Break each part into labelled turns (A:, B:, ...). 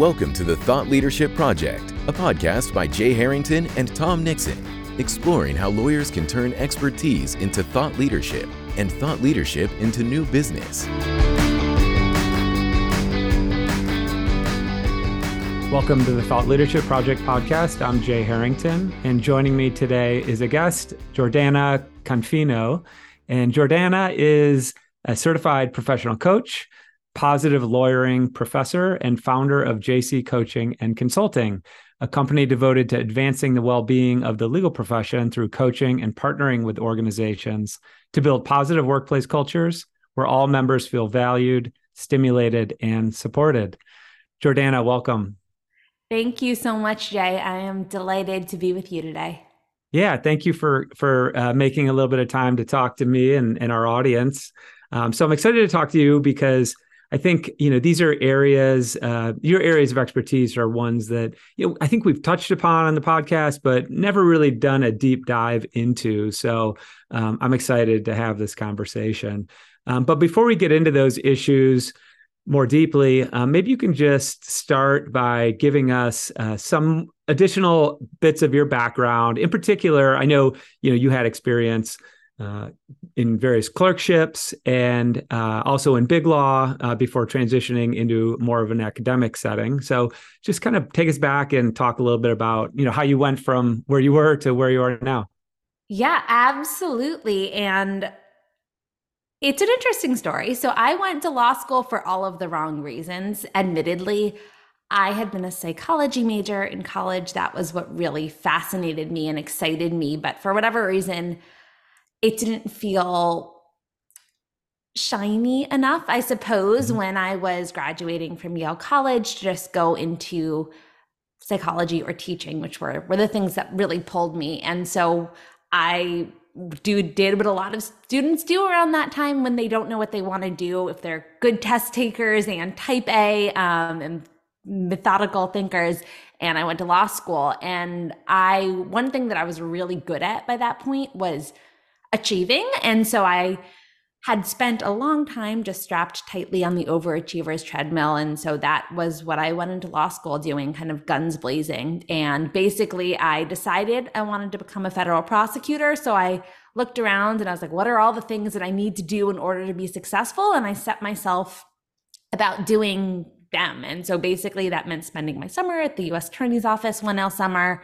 A: Welcome to the Thought Leadership Project, a podcast by Jay Harrington and Tom Nixon, exploring how lawyers can turn expertise into thought leadership and thought leadership into new business.
B: Welcome to the Thought Leadership Project podcast. I'm Jay Harrington, and joining me today is a guest, Jordana Confino. And Jordana is a certified professional coach, positive lawyering professor, and founder of JC Coaching and Consulting, a company devoted to advancing the well being of the legal profession through coaching and partnering with organizations to build positive workplace cultures where all members feel valued, stimulated, and supported. Jordana, welcome.
C: Thank you so much, Jay. I am delighted to be with you today.
B: Yeah, thank you for for uh, making a little bit of time to talk to me and, and our audience. Um, so I'm excited to talk to you because I think you know these are areas. Uh, your areas of expertise are ones that you know I think we've touched upon on the podcast, but never really done a deep dive into. So um, I'm excited to have this conversation. Um, but before we get into those issues more deeply, um, maybe you can just start by giving us uh, some additional bits of your background. In particular, I know you know you had experience uh, in various clerkships and uh, also in big law uh, before transitioning into more of an academic setting. So just kind of take us back and talk a little bit about you know how you went from where you were to where you are now.
C: Yeah, absolutely. And it's an interesting story. So I went to law school for all of the wrong reasons. Admittedly, I had been a psychology major in college. That was what really fascinated me and excited me. But for whatever reason, it didn't feel shiny enough, I suppose, mm-hmm. when I was graduating from Yale College to just go into psychology or teaching, which were, were the things that really pulled me. And so I do did what a lot of students do around that time when they don't know what they want to do if they're good test takers and type a um, and methodical thinkers and i went to law school and i one thing that i was really good at by that point was achieving. And so I had spent a long time just strapped tightly on the overachievers treadmill. And so that was what I went into law school doing, kind of guns blazing. And basically, I decided I wanted to become a federal prosecutor. So I looked around and I was like, what are all the things that I need to do in order to be successful? And I set myself about doing them. And so basically, that meant spending my summer at the US Attorney's Office one L summer,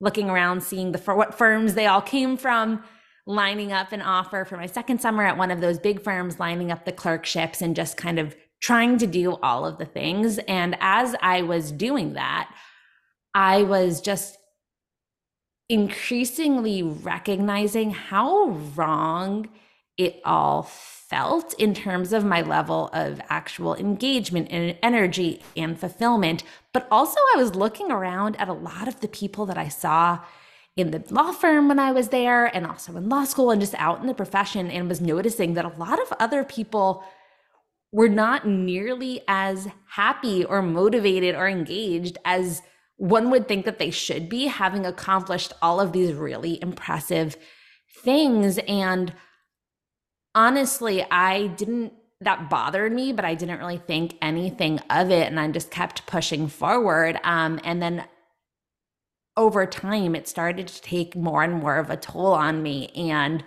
C: looking around, seeing the what firms they all came from lining up an offer for my second summer at one of those big firms, lining up the clerkships and just kind of trying to do all of the things. And as I was doing that, I was just increasingly recognizing how wrong it all felt in terms of my level of actual engagement and energy and fulfillment. But also, I was looking around at a lot of the people that I saw in the law firm when I was there and also in law school and just out in the profession and was noticing that a lot of other people were not nearly as happy or motivated or engaged as one would think that they should be having accomplished all of these really impressive things. And honestly I didn't that bothered me but I didn't really think anything of it. And I just kept pushing forward. Um, and then over time, it started to take more and more of a toll on me. And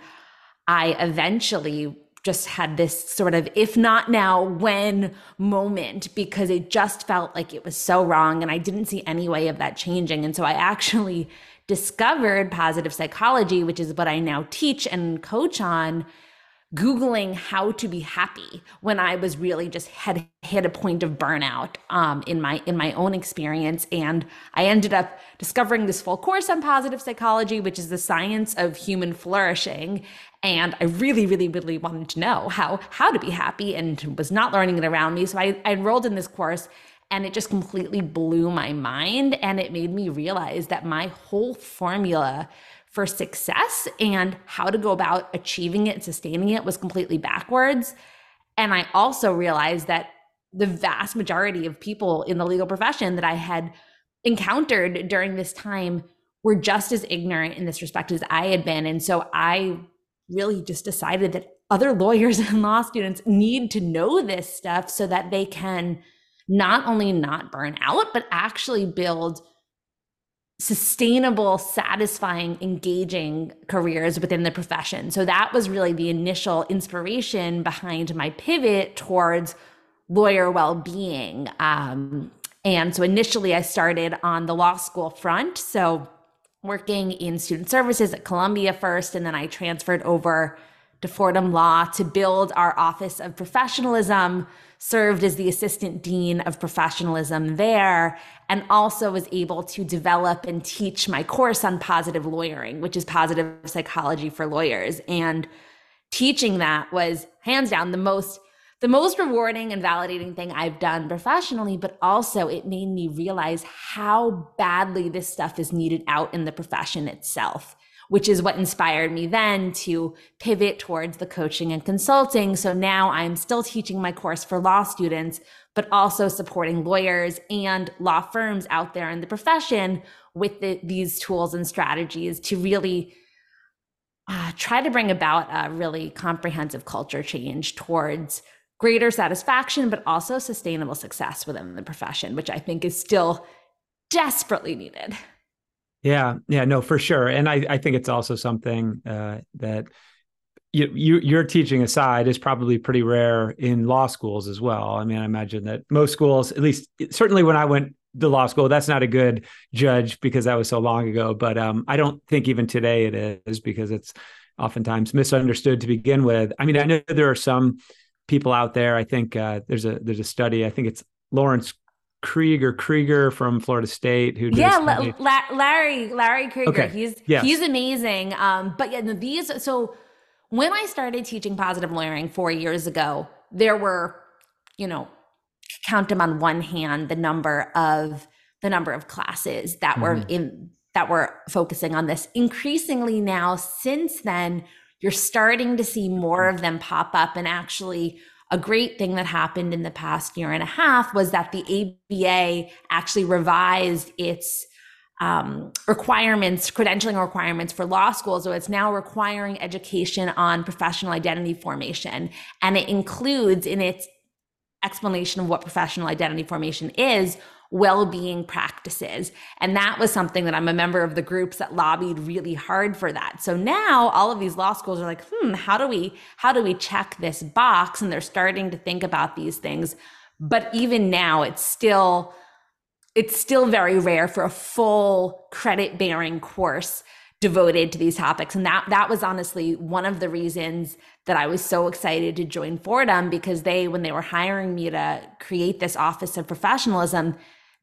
C: I eventually just had this sort of, if not now, when moment because it just felt like it was so wrong. And I didn't see any way of that changing. And so I actually discovered positive psychology, which is what I now teach and coach on googling how to be happy when i was really just had hit a point of burnout um, in my in my own experience. And i ended up discovering this full course on positive psychology which is the science of human flourishing. And i really really really wanted to know how how to be happy and was not learning it around me. So i, I enrolled in this course and it just completely blew my mind. And it made me realize that my whole formula for success and how to go about achieving it and sustaining it was completely backwards. And I also realized that the vast majority of people in the legal profession that I had encountered during this time were just as ignorant in this respect as I had been. And so I really just decided that other lawyers and law students need to know this stuff so that they can not only not burn out, but actually build sustainable, satisfying, engaging careers within the profession. So that was really the initial inspiration behind my pivot towards lawyer well being. Um, and so initially, I started on the law school front. So working in student services at Columbia first, and then I transferred over to Fordham Law to build our Office of Professionalism, served as the Assistant Dean of Professionalism there, and also was able to develop and teach my course on positive lawyering, which is positive psychology for lawyers. And teaching that was hands down the most the most rewarding and validating thing I've done professionally, but also it made me realize how badly this stuff is needed out in the profession itself, which is what inspired me then to pivot towards the coaching and consulting. So now I'm still teaching my course for law students, but also supporting lawyers and law firms out there in the profession with the, these tools and strategies to really uh, try to bring about a really comprehensive culture change towards greater satisfaction, but also sustainable success within the profession, which I think is still desperately needed.
B: Yeah, yeah, no, for sure. And I, I think it's also something uh, that you, you your teaching aside is probably pretty rare in law schools as well. I mean, I imagine that most schools, at least certainly when I went to law school, that's not a good judge because that was so long ago. But um, I don't think even today it is because it's oftentimes misunderstood to begin with. I mean, I know there are some people out there. I think uh, there's a there's a study. I think it's Lawrence Krieger Krieger from Florida State who
C: yeah La- La- Larry Larry Krieger okay. he's yes. he's amazing um but yeah these so when I started teaching positive lawyering 4 years ago there were you know count them on one hand the number of the number of classes that mm-hmm. were in that were focusing on this increasingly now since then you're starting to see more of them pop up. And actually, a great thing that happened in the past year and a half was that the ABA actually revised its um, requirements, credentialing requirements for law schools. So it's now requiring education on professional identity formation. And it includes in its explanation of what professional identity formation is well-being practices. And that was something that i'm a member of the groups that lobbied really hard for that. So now all of these law schools are like hmm how do we how do we check this box? And they're starting to think about these things. But even now it's still it's still very rare for a full credit bearing course devoted to these topics. And that that was honestly one of the reasons that I was so excited to join Fordham because they when they were hiring me to create this office of professionalism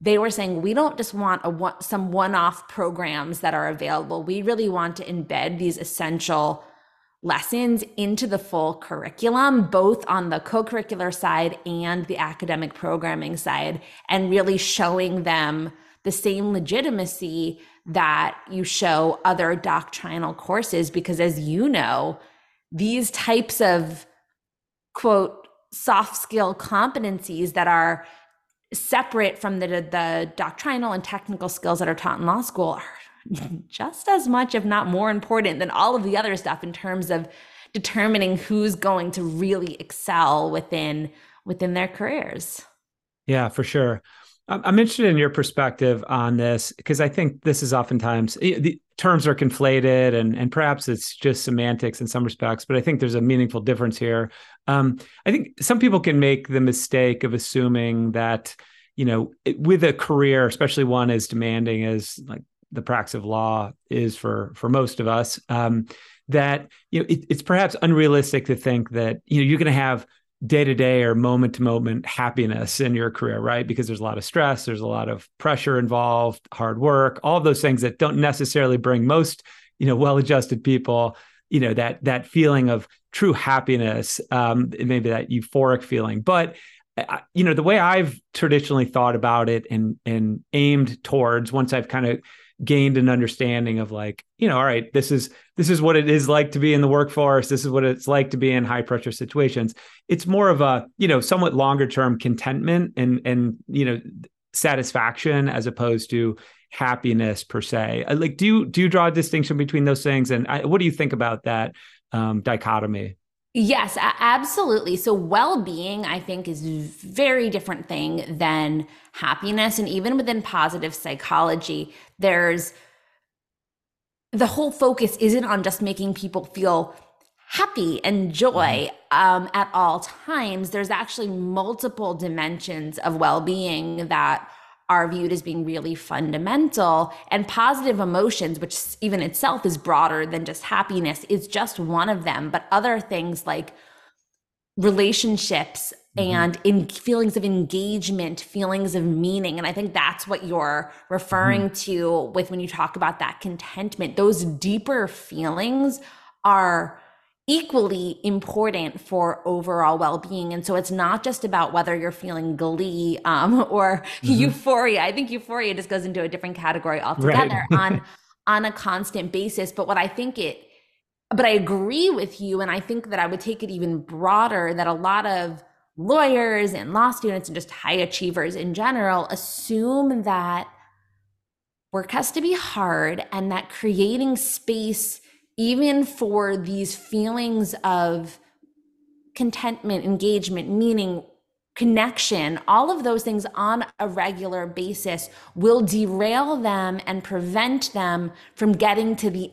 C: they were saying we don't just want a some one-off programs that are available. We really want to embed these essential lessons into the full curriculum both on the co-curricular side and the academic programming side and really showing them the same legitimacy that you show other doctrinal courses. Because as you know these types of quote soft skill competencies that are separate from the the doctrinal and technical skills that are taught in law school are just as much if not more important than all of the other stuff in terms of determining who's going to really excel within within their careers.
B: Yeah for sure i'm interested in your perspective on this because i think this is oftentimes the terms are conflated and and perhaps it's just semantics in some respects but i think there's a meaningful difference here. Um, I think some people can make the mistake of assuming that, you know, with a career, especially one as demanding as like the practice of law is for for most of us, um, that you know it, it's perhaps unrealistic to think that you know you're going to have day to day or moment to moment happiness in your career, right? Because there's a lot of stress, there's a lot of pressure involved, hard work, all those things that don't necessarily bring most you know well adjusted people you know that that feeling of true happiness um maybe that euphoric feeling but you know the way i've traditionally thought about it and and aimed towards once i've kind of gained an understanding of like you know all right this is this is what it is like to be in the workforce this is what it's like to be in high pressure situations it's more of a you know somewhat longer term contentment and and you know satisfaction as opposed to happiness per se. Uh, like, do you do you draw a distinction between those things, and I, what do you think about that um, dichotomy?
C: Yes, absolutely. So well-being I think is very different thing than happiness and even within positive psychology there's the whole focus isn't on just making people feel happy and joy mm-hmm. um, at all times. There's actually multiple dimensions of well being that are viewed as being really fundamental. And positive emotions, which even itself is broader than just happiness, is just one of them. But other things like relationships mm-hmm. and in feelings of engagement, feelings of meaning. And I think that's what you're referring mm-hmm. to with when you talk about that contentment. Those deeper feelings are equally important for overall well-being and so it's not just about whether you're feeling glee um, or mm-hmm. euphoria i think euphoria just goes into a different category altogether right. on on a constant basis but what i think it but i agree with you and i think that i would take it even broader that a lot of lawyers and law students and just high achievers in general assume that work has to be hard and that creating space even for these feelings of contentment, engagement, meaning, connection, all of those things on a regular basis will derail them and prevent them from getting to the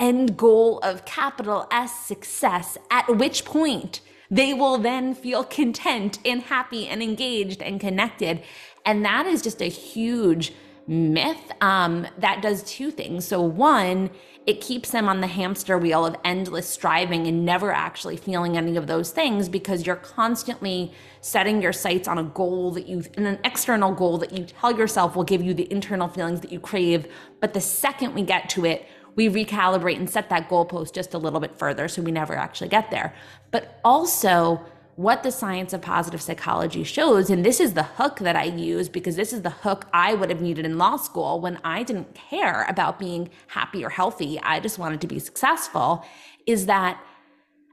C: end goal of capital S success, at which point they will then feel content and happy and engaged and connected. And that is just a huge myth um, that does two things. So, one, it keeps them on the hamster wheel of endless striving and never actually feeling any of those things because you're constantly setting your sights on a goal that you and an external goal that you tell yourself will give you the internal feelings that you crave but the second we get to it we recalibrate and set that goalpost just a little bit further so we never actually get there but also what the science of positive psychology shows. And this is the hook that I use because this is the hook I would have needed in law school when I didn't care about being happy or healthy. I just wanted to be successful. Is that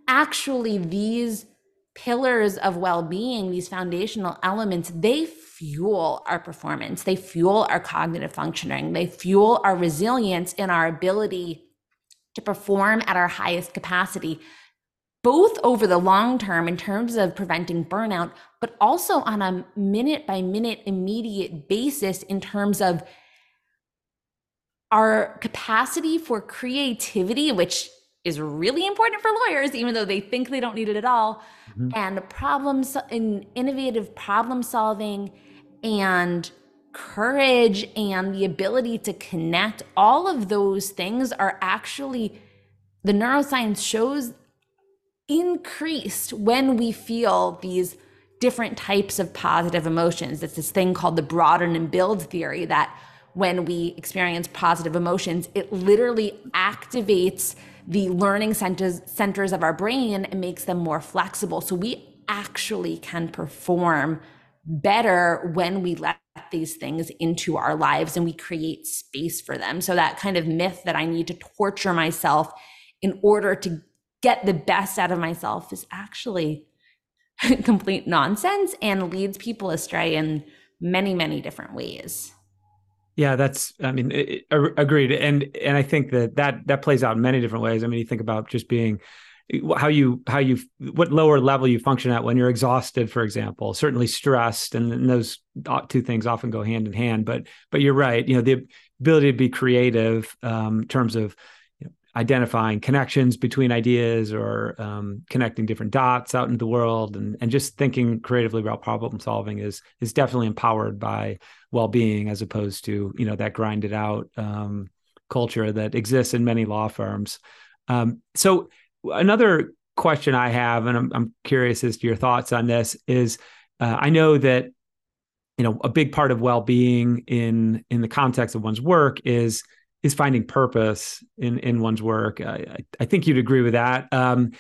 C: actually these pillars of well being, these foundational elements, they fuel our performance, they fuel our cognitive functioning, they fuel our resilience in our ability to perform at our highest capacity both over the long term in terms of preventing burnout, but also on a minute by minute immediate basis in terms of our capacity for creativity, which is really important for lawyers, even though they think they don't need it at all, mm-hmm. and problems in innovative problem solving and courage and the ability to connect. All of those things are actually the neuroscience shows increased when we feel these different types of positive emotions. It's this thing called the broaden and build theory that when we experience positive emotions, it literally activates the learning centers centers of our brain and makes them more flexible. So we actually can perform better when we let these things into our lives and we create space for them. So that kind of myth that I need to torture myself in order to get the best out of myself is actually complete nonsense and leads people astray in many many different ways.
B: Yeah that's i mean it, it, agreed. And and i think that that that plays out in many different ways. I mean you think about just being how you how you what lower level you function at when you're exhausted for example certainly stressed and, and those two things often go hand in hand. But but you're right you know the ability to be creative um, in terms of identifying connections between ideas or um, connecting different dots out into the world and, and just thinking creatively about problem solving is is definitely empowered by well-being as opposed to you know that grinded out um, culture that exists in many law firms. Um, so another question i have and I'm, I'm, curious as to your thoughts on this is uh, i know that you know a big part of well-being in in the context of one's work is is finding purpose in in one's work. I, I think you'd agree with that. Um,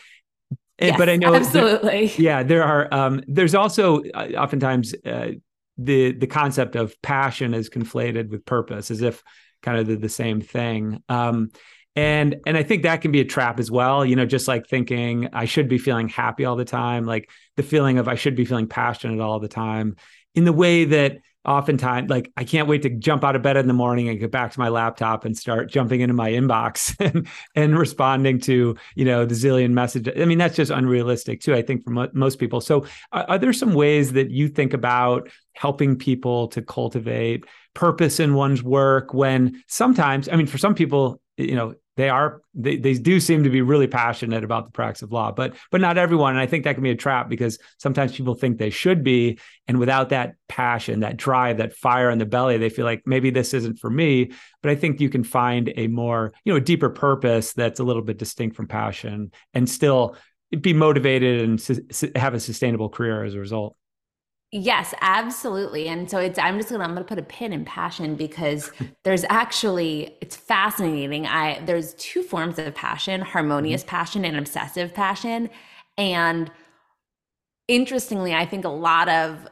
C: yes, but I know absolutely.
B: There, yeah, there are. Um, there's also uh, oftentimes uh, the the concept of passion is conflated with purpose, as if kind of the, the same thing. Um, and and I think that can be a trap as well. You know, just like thinking I should be feeling happy all the time, like the feeling of I should be feeling passionate all the time, in the way that oftentimes like I can't wait to jump out of bed in the morning and get back to my laptop and start jumping into my inbox and, and responding to you know the zillion messages. I mean that's just unrealistic too. I think for mo- most people. So are, are there some ways that you think about helping people to cultivate purpose in one's work when sometimes I mean for some people you know they are they, they do seem to be really passionate about the practice of law but but not everyone. And i think that can be a trap because sometimes people think they should be. And without that passion that drive that fire in the belly they feel like maybe this isn't for me. But i think you can find a more you know a deeper purpose that's a little bit distinct from passion and still be motivated and su- have a sustainable career as a result
C: Yes, absolutely. And so it's I'm just gonna I'm gonna put a pin in passion because there's actually it's fascinating. I there's two forms of passion, harmonious mm-hmm. passion and obsessive passion. And interestingly, I think a lot of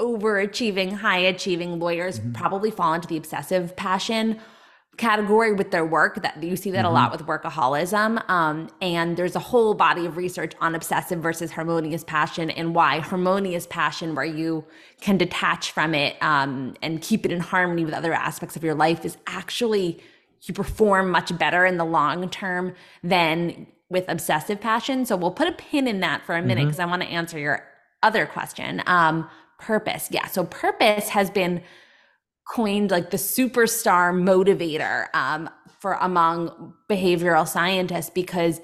C: overachieving, high achieving lawyers mm-hmm. probably fall into the obsessive passion category with their work that you see that mm-hmm. a lot with workaholism um, and there's a whole body of research on obsessive versus harmonious passion and why harmonious passion where you can detach from it um, and keep it in harmony with other aspects of your life is actually you perform much better in the long term than with obsessive passion so we'll put a pin in that for a minute because mm-hmm. i want to answer your other question um, purpose yeah so purpose has been coined like the superstar motivator um, for among behavioral scientists because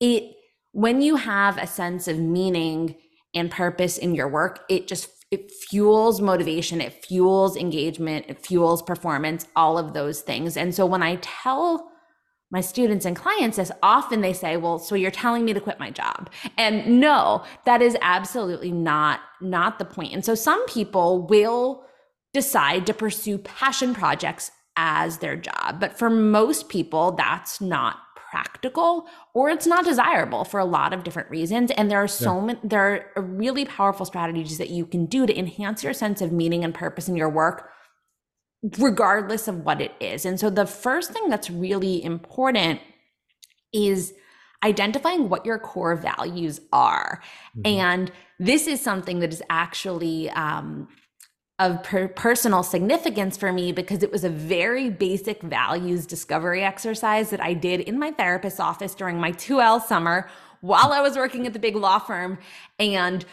C: it when you have a sense of meaning and purpose in your work it just it fuels motivation it fuels engagement it fuels performance all of those things. And so when i tell my students and clients this often they say well so you're telling me to quit my job. And no that is absolutely not not the point. And so some people will decide to pursue passion projects as their job. But for most people, that's not practical or it's not desirable for a lot of different reasons and there are so yeah. many there are really powerful strategies that you can do to enhance your sense of meaning and purpose in your work regardless of what it is and so the first thing that's really important is identifying what your core values are mm-hmm. and this is something that is actually um, of per- personal significance for me because it was a very basic values discovery exercise that I did in my therapist's office during my 2L summer while I was working at the big law firm and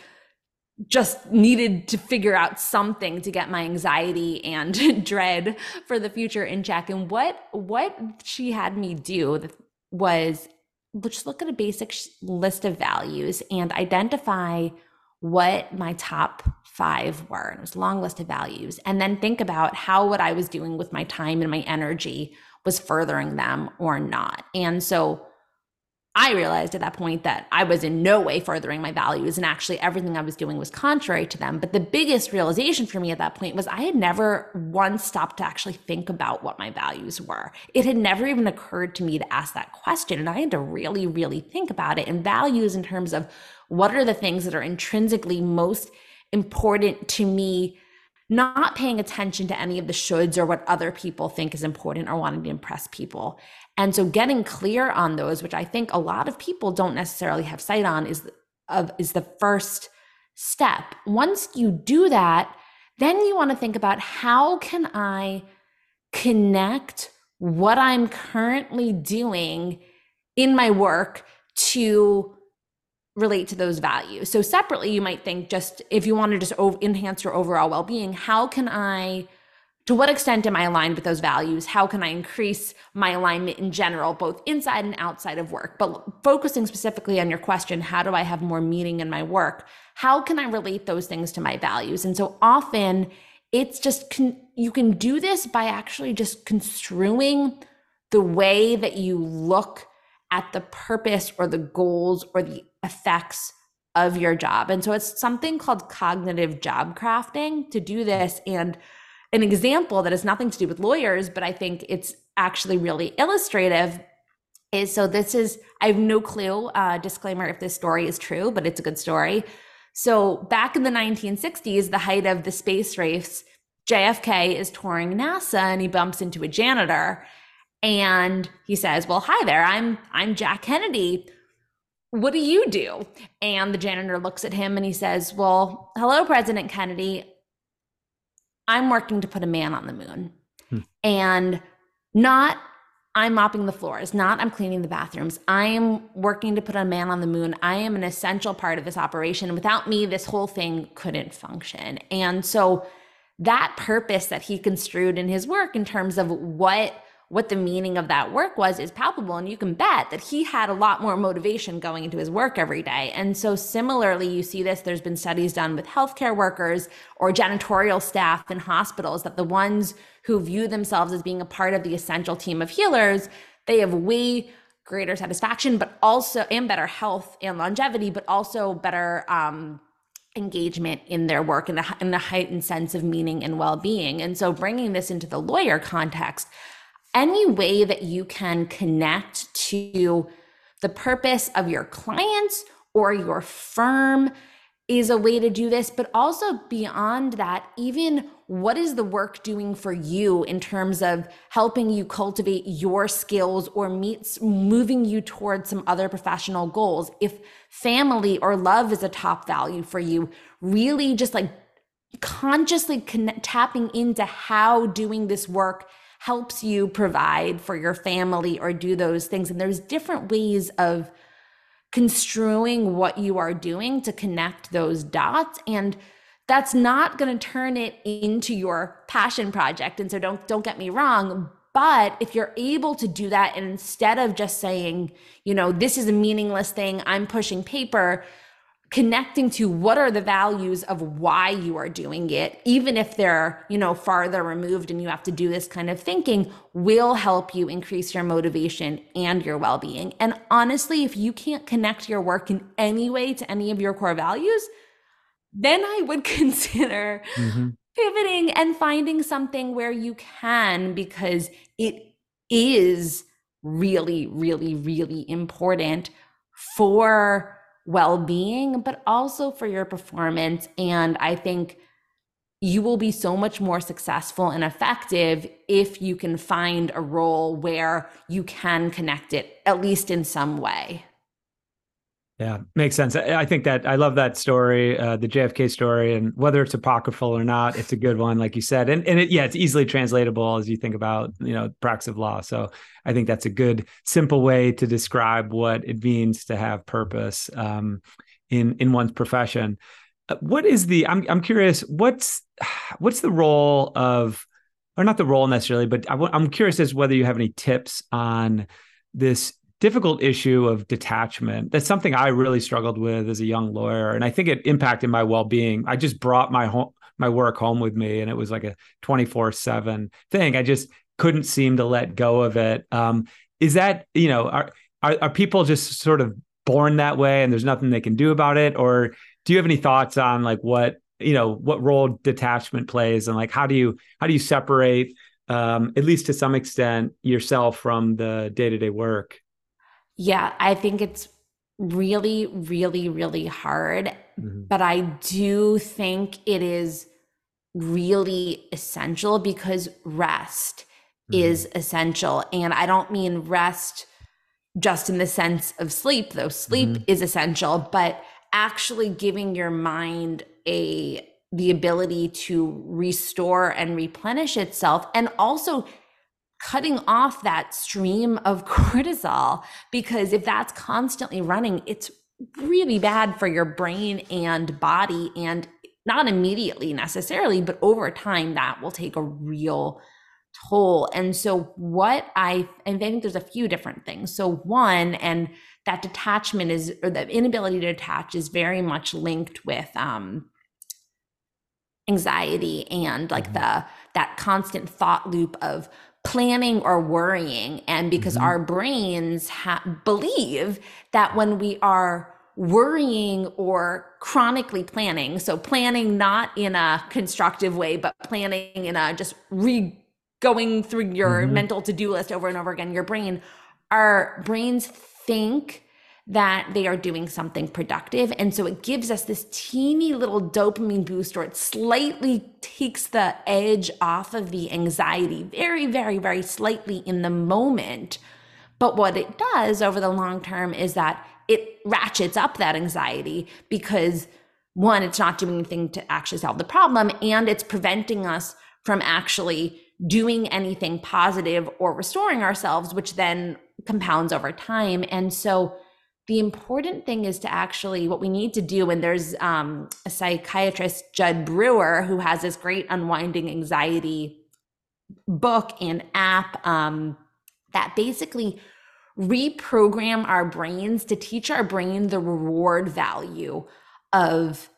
C: just needed to figure out something to get my anxiety and dread for the future in check. And what what she had me do was just look at a basic list of values and identify what my top five were. And it was a long list of values. And then think about how what I was doing with my time and my energy was furthering them or not. And so I realized at that point that I was in no way furthering my values and actually everything I was doing was contrary to them. But the biggest realization for me at that point was I had never once stopped to actually think about what my values were. It had never even occurred to me to ask that question. And I had to really, really think about it and values in terms of what are the things that are intrinsically most important to me not paying attention to any of the shoulds or what other people think is important or wanting to impress people. And so getting clear on those, which I think a lot of people don't necessarily have sight on, is of is the first step. Once you do that, then you want to think about how can I connect what I'm currently doing in my work to relate to those values. So separately, you might think just if you want to just enhance your overall well-being, how can I to what extent am I aligned with those values? How can I increase my alignment in general, both inside and outside of work? But focusing specifically on your question, how do I have more meaning in my work? How can I relate those things to my values? And so often it's just, con- you can do this by actually just construing the way that you look at the purpose or the goals or the effects of your job. And so it's something called cognitive job crafting to do this. And an example that has nothing to do with lawyers, but I think it's actually really illustrative is so this is, I have no clue, uh, disclaimer if this story is true, but it's a good story. So back in the 1960s, the height of the space race, JFK is touring NASA and he bumps into a janitor and he says, "Well, hi there. I'm I'm Jack Kennedy. What do you do?" And the janitor looks at him and he says, "Well, hello, President Kennedy. I'm working to put a man on the moon. Hmm. And not I'm mopping the floors, not I'm cleaning the bathrooms. I am working to put a man on the moon. I am an essential part of this operation. Without me, this whole thing couldn't function. And so that purpose that he construed in his work in terms of what what the meaning of that work was is palpable and you can bet that he had a lot more motivation going into his work every day. And so similarly you see this there's been studies done with healthcare workers or janitorial staff in hospitals that the ones who view themselves as being a part of the essential team of healers they have way greater satisfaction but also and better health and longevity but also better um, engagement in their work and the, in the heightened sense of meaning and well-being. And so bringing this into the lawyer context any way that you can connect to the purpose of your clients or your firm is a way to do this, but also beyond that, even what is the work doing for you in terms of helping you cultivate your skills or meets moving you towards some other professional goals? If family or love is a top value for you, really just like consciously tapping into how doing this work helps you provide for your family or do those things. And there's different ways of construing what you are doing to connect those dots. And that's not going to turn it into your passion project. And so don't don't get me wrong, but if you're able to do that and instead of just saying, you know, this is a meaningless thing, I'm pushing paper, connecting to what are the values of why you are doing it even if they're you know farther removed and you have to do this kind of thinking will help you increase your motivation and your well-being and honestly if you can't connect your work in any way to any of your core values then i would consider mm-hmm. pivoting and finding something where you can because it is really really really important for well being, but also for your performance. And I think you will be so much more successful and effective if you can find a role where you can connect it, at least in some way.
B: Yeah, makes sense. I think that I love that story, uh, the JFK story, and whether it's apocryphal or not, it's a good one, like you said. And and it, yeah, it's easily translatable as you think about you know practice of law. So I think that's a good, simple way to describe what it means to have purpose um, in in one's profession. Uh, what is the? I'm I'm curious. What's what's the role of, or not the role necessarily, but I, I'm curious as whether you have any tips on this difficult issue of detachment. That's something I really struggled with as a young lawyer, and I think it impacted my well-being. I just brought my home my work home with me, and it was like a twenty four seven thing. I just couldn't seem to let go of it. Um, is that you know are, are are people just sort of born that way, and there's nothing they can do about it, or do you have any thoughts on like what you know what role detachment plays, and like how do you how do you separate um, at least to some extent yourself from the day to day work?
C: Yeah, I think it's really, really, really hard. Mm-hmm. But I do think it is really essential because rest mm-hmm. is essential. And I don't mean rest just in the sense of sleep, though sleep mm-hmm. is essential, but actually giving your mind a the ability to restore and replenish itself and also cutting off that stream of cortisol because if that's constantly running, it's really bad for your brain and body and not immediately necessarily, but over time that will take a real toll. And so what I and I think there's a few different things. So one and that detachment is or the inability to detach is very much linked with um anxiety and like mm-hmm. the that constant thought loop of planning or worrying. And because mm-hmm. our brains ha- believe that when we are worrying or chronically planning, so planning not in a constructive way, but planning in a just re going through your mm-hmm. mental to do list over and over again, your brain, our brains think that they are doing something productive. And so it gives us this teeny little dopamine boost, or it slightly takes the edge off of the anxiety, very, very, very slightly in the moment. But what it does over the long term is that it ratchets up that anxiety because one, it's not doing anything to actually solve the problem, and it's preventing us from actually doing anything positive or restoring ourselves, which then compounds over time. And so the important thing is to actually what we need to do and there's um, a psychiatrist Jud Brewer who has this great unwinding anxiety book and app um, that basically reprogram our brains to teach our brain the reward value of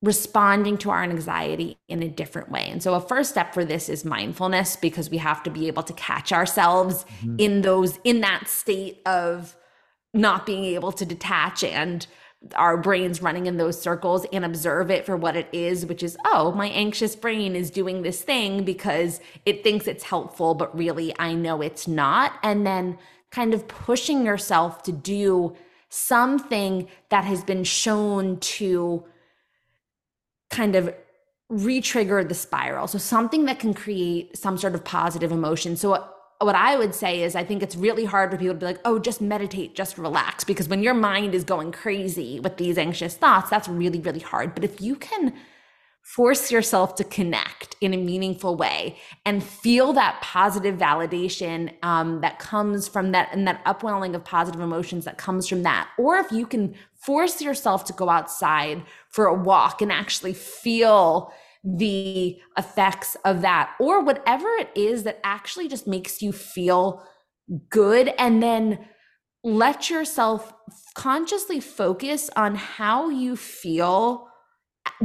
C: responding to our anxiety in a different way. And so a first step for this is mindfulness because we have to be able to catch ourselves mm-hmm. in those in that state of not being able to detach and our brains running in those circles and observe it for what it is, which is, oh, my anxious brain is doing this thing because it thinks it's helpful, but really I know it's not. And then kind of pushing yourself to do something that has been shown to kind of re-trigger the spiral. So something that can create some sort of positive emotion. So what, I would say is I think it's really hard for people to be like, "Oh, just meditate, just relax," because when your mind is going crazy with these anxious thoughts, that's really really hard. But if you can force yourself to connect in a meaningful way and feel that positive validation um, that comes from that and that upwelling of positive emotions that comes from that or if you can force yourself to go outside for a walk and actually feel the effects of that or whatever it is that actually just makes you feel good and then let yourself consciously focus on how you feel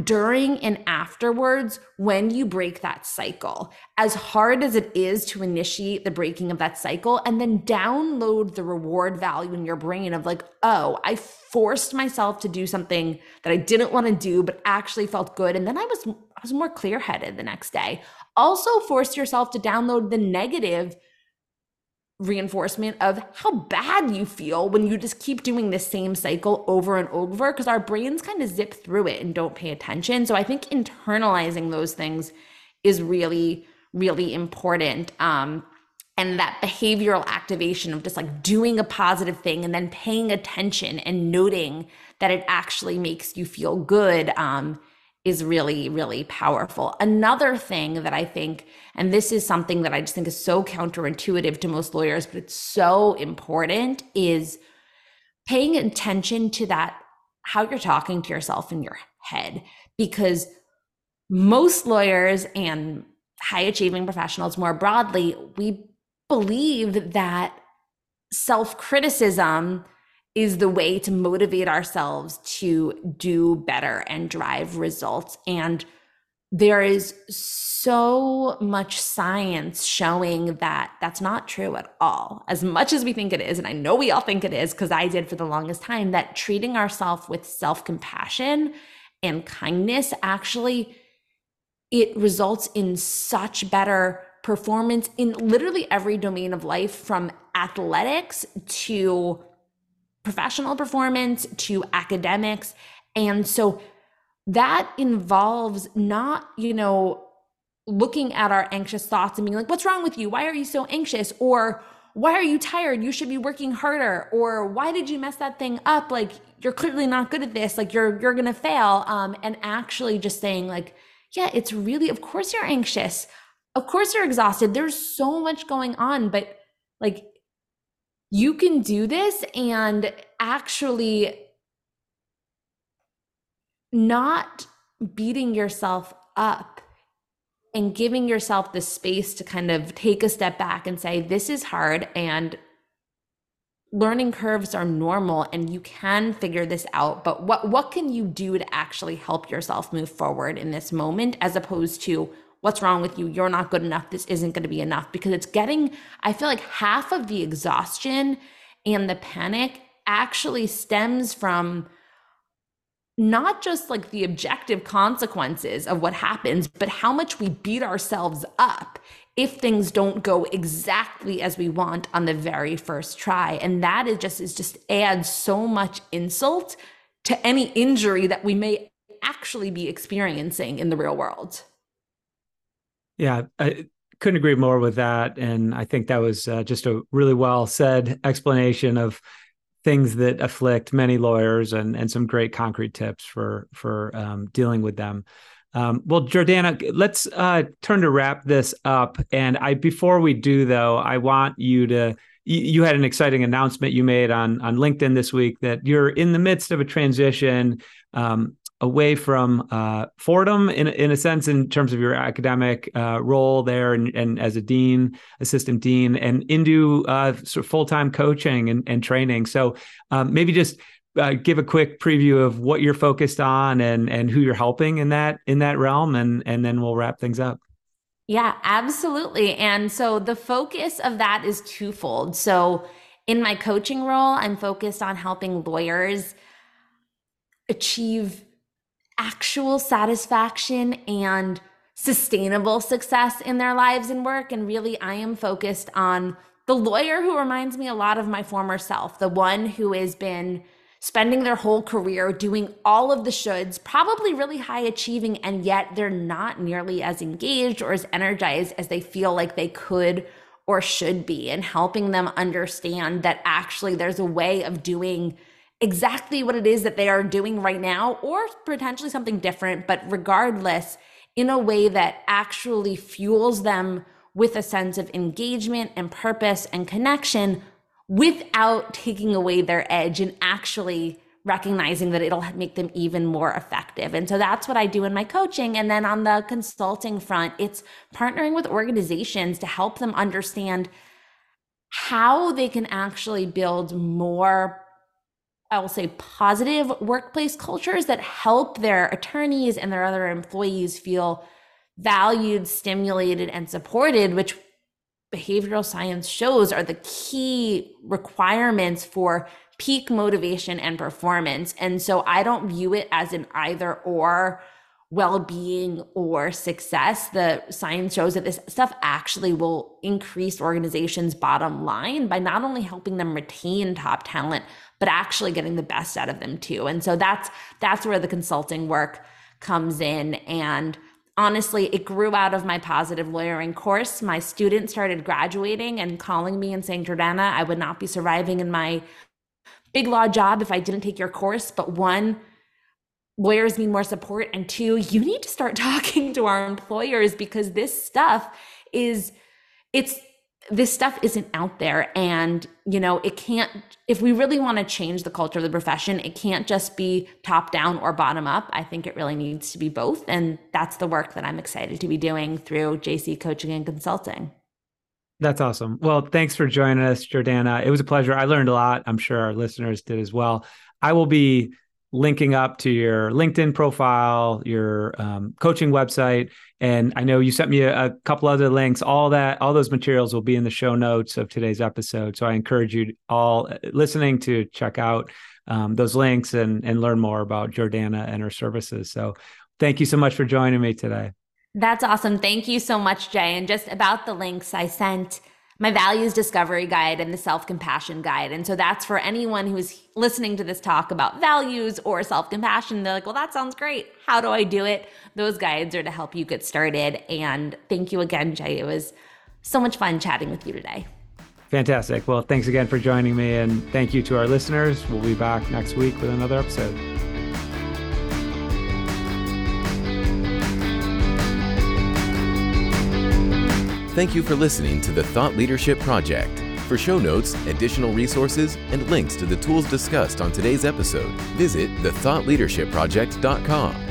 C: during and afterwards when you break that cycle, as hard as it is to initiate the breaking of that cycle, and then download the reward value in your brain of like, oh, I forced myself to do something that I didn't want to do, but actually felt good. And then I was I was more clear headed the next day. Also, force yourself to download the negative reinforcement of how bad you feel when you just keep doing the same cycle over and over because our brains kind of zip through it and don't pay attention. So I think internalizing those things is really, really important. Um, and that behavioral activation of just like doing a positive thing and then paying attention and noting that it actually makes you feel good um, is really, really powerful. Another thing that I think, and this is something that I just think is so counterintuitive to most lawyers, but it's so important, is paying attention to that, how you're talking to yourself in your head. Because most lawyers and high achieving professionals more broadly, we believe that self criticism is the way to motivate ourselves to do better and drive results. And there is so much science showing that that's not true at all. As much as we think it is, and I know we all think it is because I did for the longest time, that treating ourselves with self compassion and kindness actually it results in such better performance in literally every domain of life from athletics to professional performance to academics. And so that involves not, you know, looking at our anxious thoughts and being like, what's wrong with you? Why are you so anxious? Or why are you tired? You should be working harder. Or why did you mess that thing up? Like you're clearly not good at this. Like you're you're gonna fail. Um, and actually just saying, like, yeah, it's really, of course you're anxious. Of course you're exhausted. There's so much going on, but like you can do this and actually not beating yourself up and giving yourself the space to kind of take a step back and say, This is hard and learning curves are normal and you can figure this out but what what can you do to actually help yourself move forward in this moment as opposed to what's wrong with you you're not good enough this isn't going to be enough because it's getting i feel like half of the exhaustion and the panic actually stems from not just like the objective consequences of what happens, but how much we beat ourselves up if things don't go exactly as we want on the very first try. And that is just is just adds so much insult to any injury that we may actually be experiencing in the real world.
B: Yeah, I couldn't agree more with that. And I think that was uh, just a really well said explanation of things that afflict many lawyers and and some great concrete tips for for um, dealing with them. Um, well, Jordana, let's uh, turn to wrap this up. And I before we do though, I want you to you had an exciting announcement you made on on LinkedIn this week that you're in the midst of a transition um, away from uh, Fordham in in a sense in terms of your academic uh, role there and, and as a dean, assistant dean, and into uh, sort of full time coaching and, and training. So um, maybe just uh, give a quick preview of what you're focused on and and who you're helping in that in that realm, and and then we'll wrap things up.
C: Yeah, absolutely. And so the focus of that is twofold. So in my coaching role, I'm focused on helping lawyers achieve actual satisfaction and sustainable success in their lives and work. And really, I am focused on the lawyer who reminds me a lot of my former self, the one who has been spending their whole career doing all of the shoulds, probably really high achieving, and yet they're not nearly as engaged or as energized as they feel like they could or should be, and helping them understand that actually there's a way of doing exactly what it is that they are doing right now, or potentially something different, but regardless, in a way that actually fuels them with a sense of engagement and purpose and connection without taking away their edge and actually recognizing that it'll make them even more effective. And so that's what I do in my coaching. And then on the consulting front, it's partnering with organizations to help them understand how they can actually build more I will say positive workplace cultures that help their attorneys and their other employees feel valued, stimulated, and supported, which behavioral science shows are the key requirements for peak motivation and performance. And so I don't view it as an either or well-being or success the science shows that this stuff actually will increase organizations bottom line by not only helping them retain top talent but actually getting the best out of them too and so that's that's where the consulting work comes in and honestly, it grew out of my positive lawyering course. My students started graduating and calling me and saying, Jordana, I would not be surviving in my big law job if I didn't take your course. But one, lawyers need more support. And two, you need to start talking to our employers because this stuff is, it's, this stuff isn't out there. And you know it can't if we really want to change the culture of the profession it can't just be top down or bottom up. I think it really needs to be both. And that's the work that i'm excited to be doing through jc coaching and consulting.
B: That's awesome. Well thanks for joining us jordana. It was a pleasure. I learned a lot. I'm sure our listeners did as well. I will be linking up to your LinkedIn profile, your um, coaching website, and I know you sent me a, a, couple other links. All that, all those materials will be in the show notes of today's episode. So I encourage you all uh, listening to check out um, those links and and learn more about Jordana and her services. So thank you so much for joining me today.
C: That's awesome. Thank you so much, Jay. And just about the links I sent my values discovery guide and the self compassion guide. And so that's for anyone who's listening to this talk about values or self compassion. They're like, well, that sounds great. How do I do it? Those guides are to help you get started. And thank you again, Jay. It was so much fun chatting with you today.
B: Fantastic. Well, thanks again for joining me. And thank you to our listeners. We'll be back next week with another episode.
A: Thank you for listening to the Thought Leadership Project. For show notes, additional resources, and links to the tools discussed on today's episode, visit thethoughtleadershipproject.com.